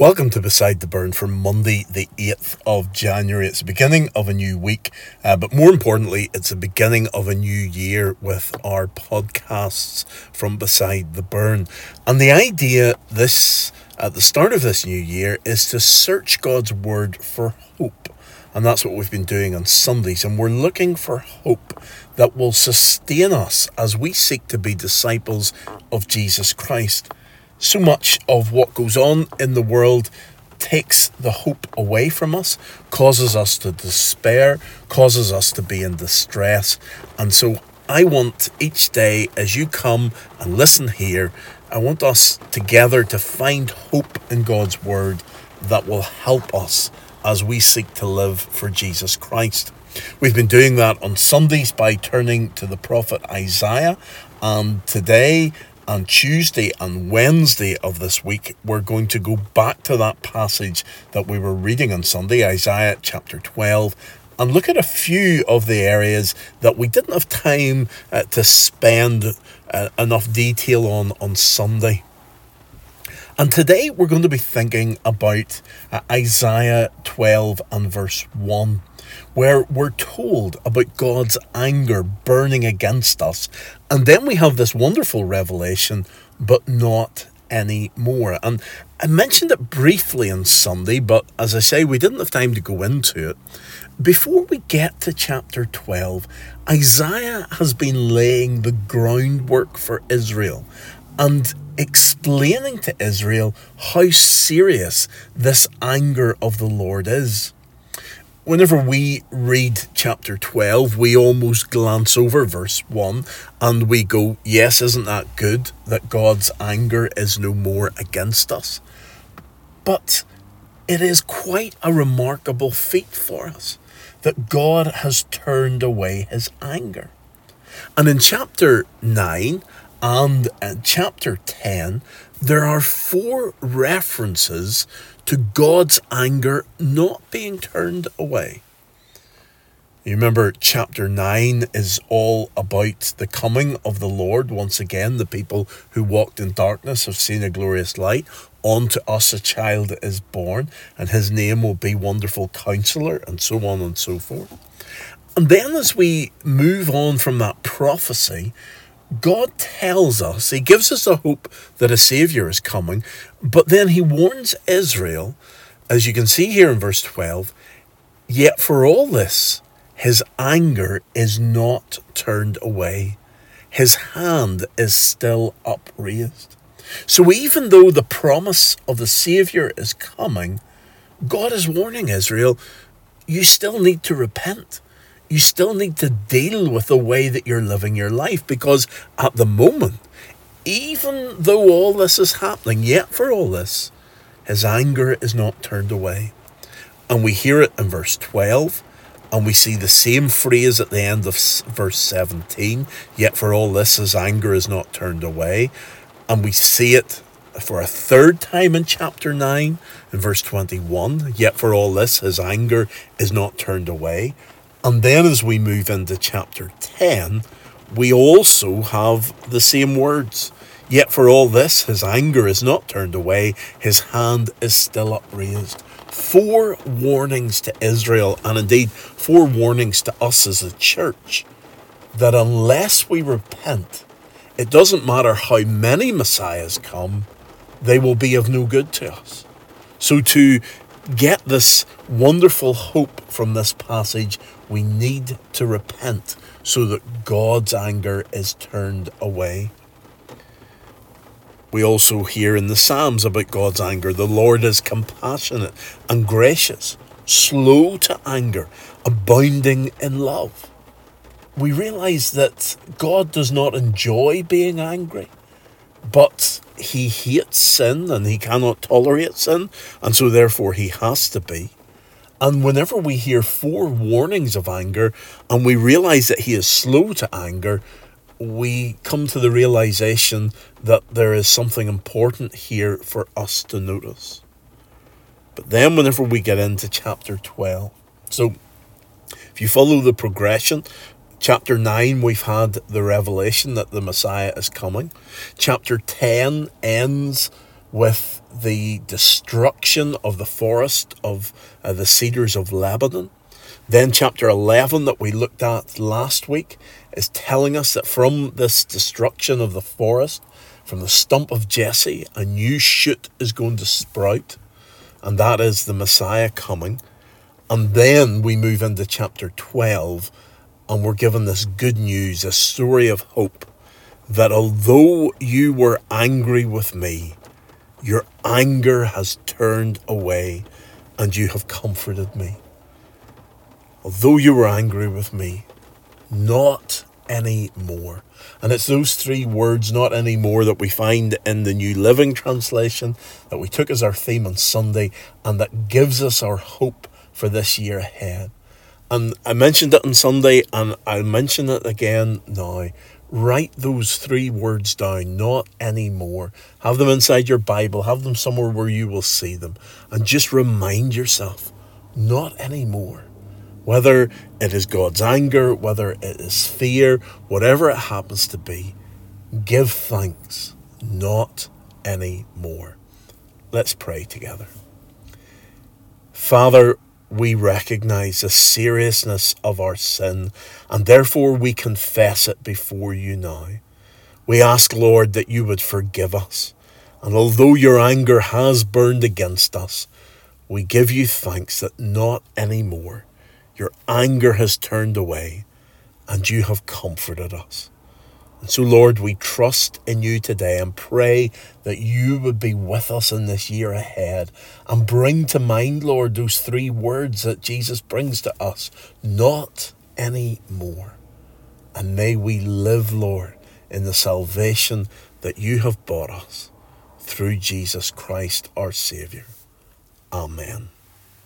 Welcome to Beside the Burn for Monday, the 8th of January. It's the beginning of a new week, uh, but more importantly, it's the beginning of a new year with our podcasts from Beside the Burn. And the idea this at the start of this new year is to search God's Word for hope. And that's what we've been doing on Sundays. And we're looking for hope that will sustain us as we seek to be disciples of Jesus Christ so much of what goes on in the world takes the hope away from us, causes us to despair, causes us to be in distress. And so I want each day as you come and listen here, I want us together to find hope in God's Word that will help us as we seek to live for Jesus Christ. We've been doing that on Sundays by turning to the prophet Isaiah, and today on Tuesday and Wednesday of this week, we're going to go back to that passage that we were reading on Sunday, Isaiah chapter 12, and look at a few of the areas that we didn't have time uh, to spend uh, enough detail on on Sunday. And today we're going to be thinking about uh, Isaiah 12 and verse 1 where we're told about God's anger burning against us. And then we have this wonderful revelation, but not anymore. And I mentioned it briefly on Sunday, but as I say, we didn't have time to go into it. Before we get to chapter 12, Isaiah has been laying the groundwork for Israel and explaining to Israel how serious this anger of the Lord is whenever we read chapter 12, we almost glance over verse 1 and we go, Yes, isn't that good that God's anger is no more against us? But it is quite a remarkable feat for us that God has turned away his anger. And in chapter 9 and chapter 10, there are four references to God's anger not being turned away. You remember chapter 9 is all about the coming of the Lord. Once again, the people who walked in darkness have seen a glorious light. Unto us a child is born, and his name will be Wonderful Counselor, and so on and so forth. And then, as we move on from that prophecy, God tells us, He gives us a hope that a Saviour is coming, but then He warns Israel, as you can see here in verse 12, yet for all this, His anger is not turned away. His hand is still upraised. So even though the promise of the Saviour is coming, God is warning Israel, you still need to repent you still need to deal with the way that you're living your life because at the moment, even though all this is happening, yet for all this, his anger is not turned away. And we hear it in verse 12, and we see the same phrase at the end of verse 17, yet for all this, his anger is not turned away. And we see it for a third time in chapter 9, in verse 21, yet for all this, his anger is not turned away. And then as we move into chapter 10, we also have the same words. Yet for all this, his anger is not turned away, his hand is still upraised. Four warnings to Israel, and indeed four warnings to us as a church, that unless we repent, it doesn't matter how many messiahs come, they will be of no good to us. So to get this wonderful hope from this passage, we need to repent so that God's anger is turned away. We also hear in the Psalms about God's anger. The Lord is compassionate and gracious, slow to anger, abounding in love. We realize that God does not enjoy being angry, but he hates sin and he cannot tolerate sin, and so therefore he has to be. And whenever we hear four warnings of anger and we realize that he is slow to anger, we come to the realization that there is something important here for us to notice. But then, whenever we get into chapter 12, so if you follow the progression, chapter 9, we've had the revelation that the Messiah is coming. Chapter 10 ends with the destruction of the forest of uh, the cedars of Lebanon. Then, chapter 11, that we looked at last week, is telling us that from this destruction of the forest, from the stump of Jesse, a new shoot is going to sprout, and that is the Messiah coming. And then we move into chapter 12, and we're given this good news, a story of hope that although you were angry with me, your anger has turned away and you have comforted me. Although you were angry with me, not anymore. And it's those three words, not anymore, that we find in the New Living Translation that we took as our theme on Sunday and that gives us our hope for this year ahead. And I mentioned it on Sunday and I'll mention it again now. Write those three words down, not anymore. Have them inside your Bible, have them somewhere where you will see them, and just remind yourself, not anymore. Whether it is God's anger, whether it is fear, whatever it happens to be, give thanks, not anymore. Let's pray together. Father, we recognize the seriousness of our sin, and therefore we confess it before you now. We ask, Lord, that you would forgive us. And although your anger has burned against us, we give you thanks that not any more. Your anger has turned away, and you have comforted us. And so, Lord, we trust in you today and pray that you would be with us in this year ahead and bring to mind, Lord, those three words that Jesus brings to us not any more. And may we live, Lord, in the salvation that you have bought us through Jesus Christ our Saviour. Amen.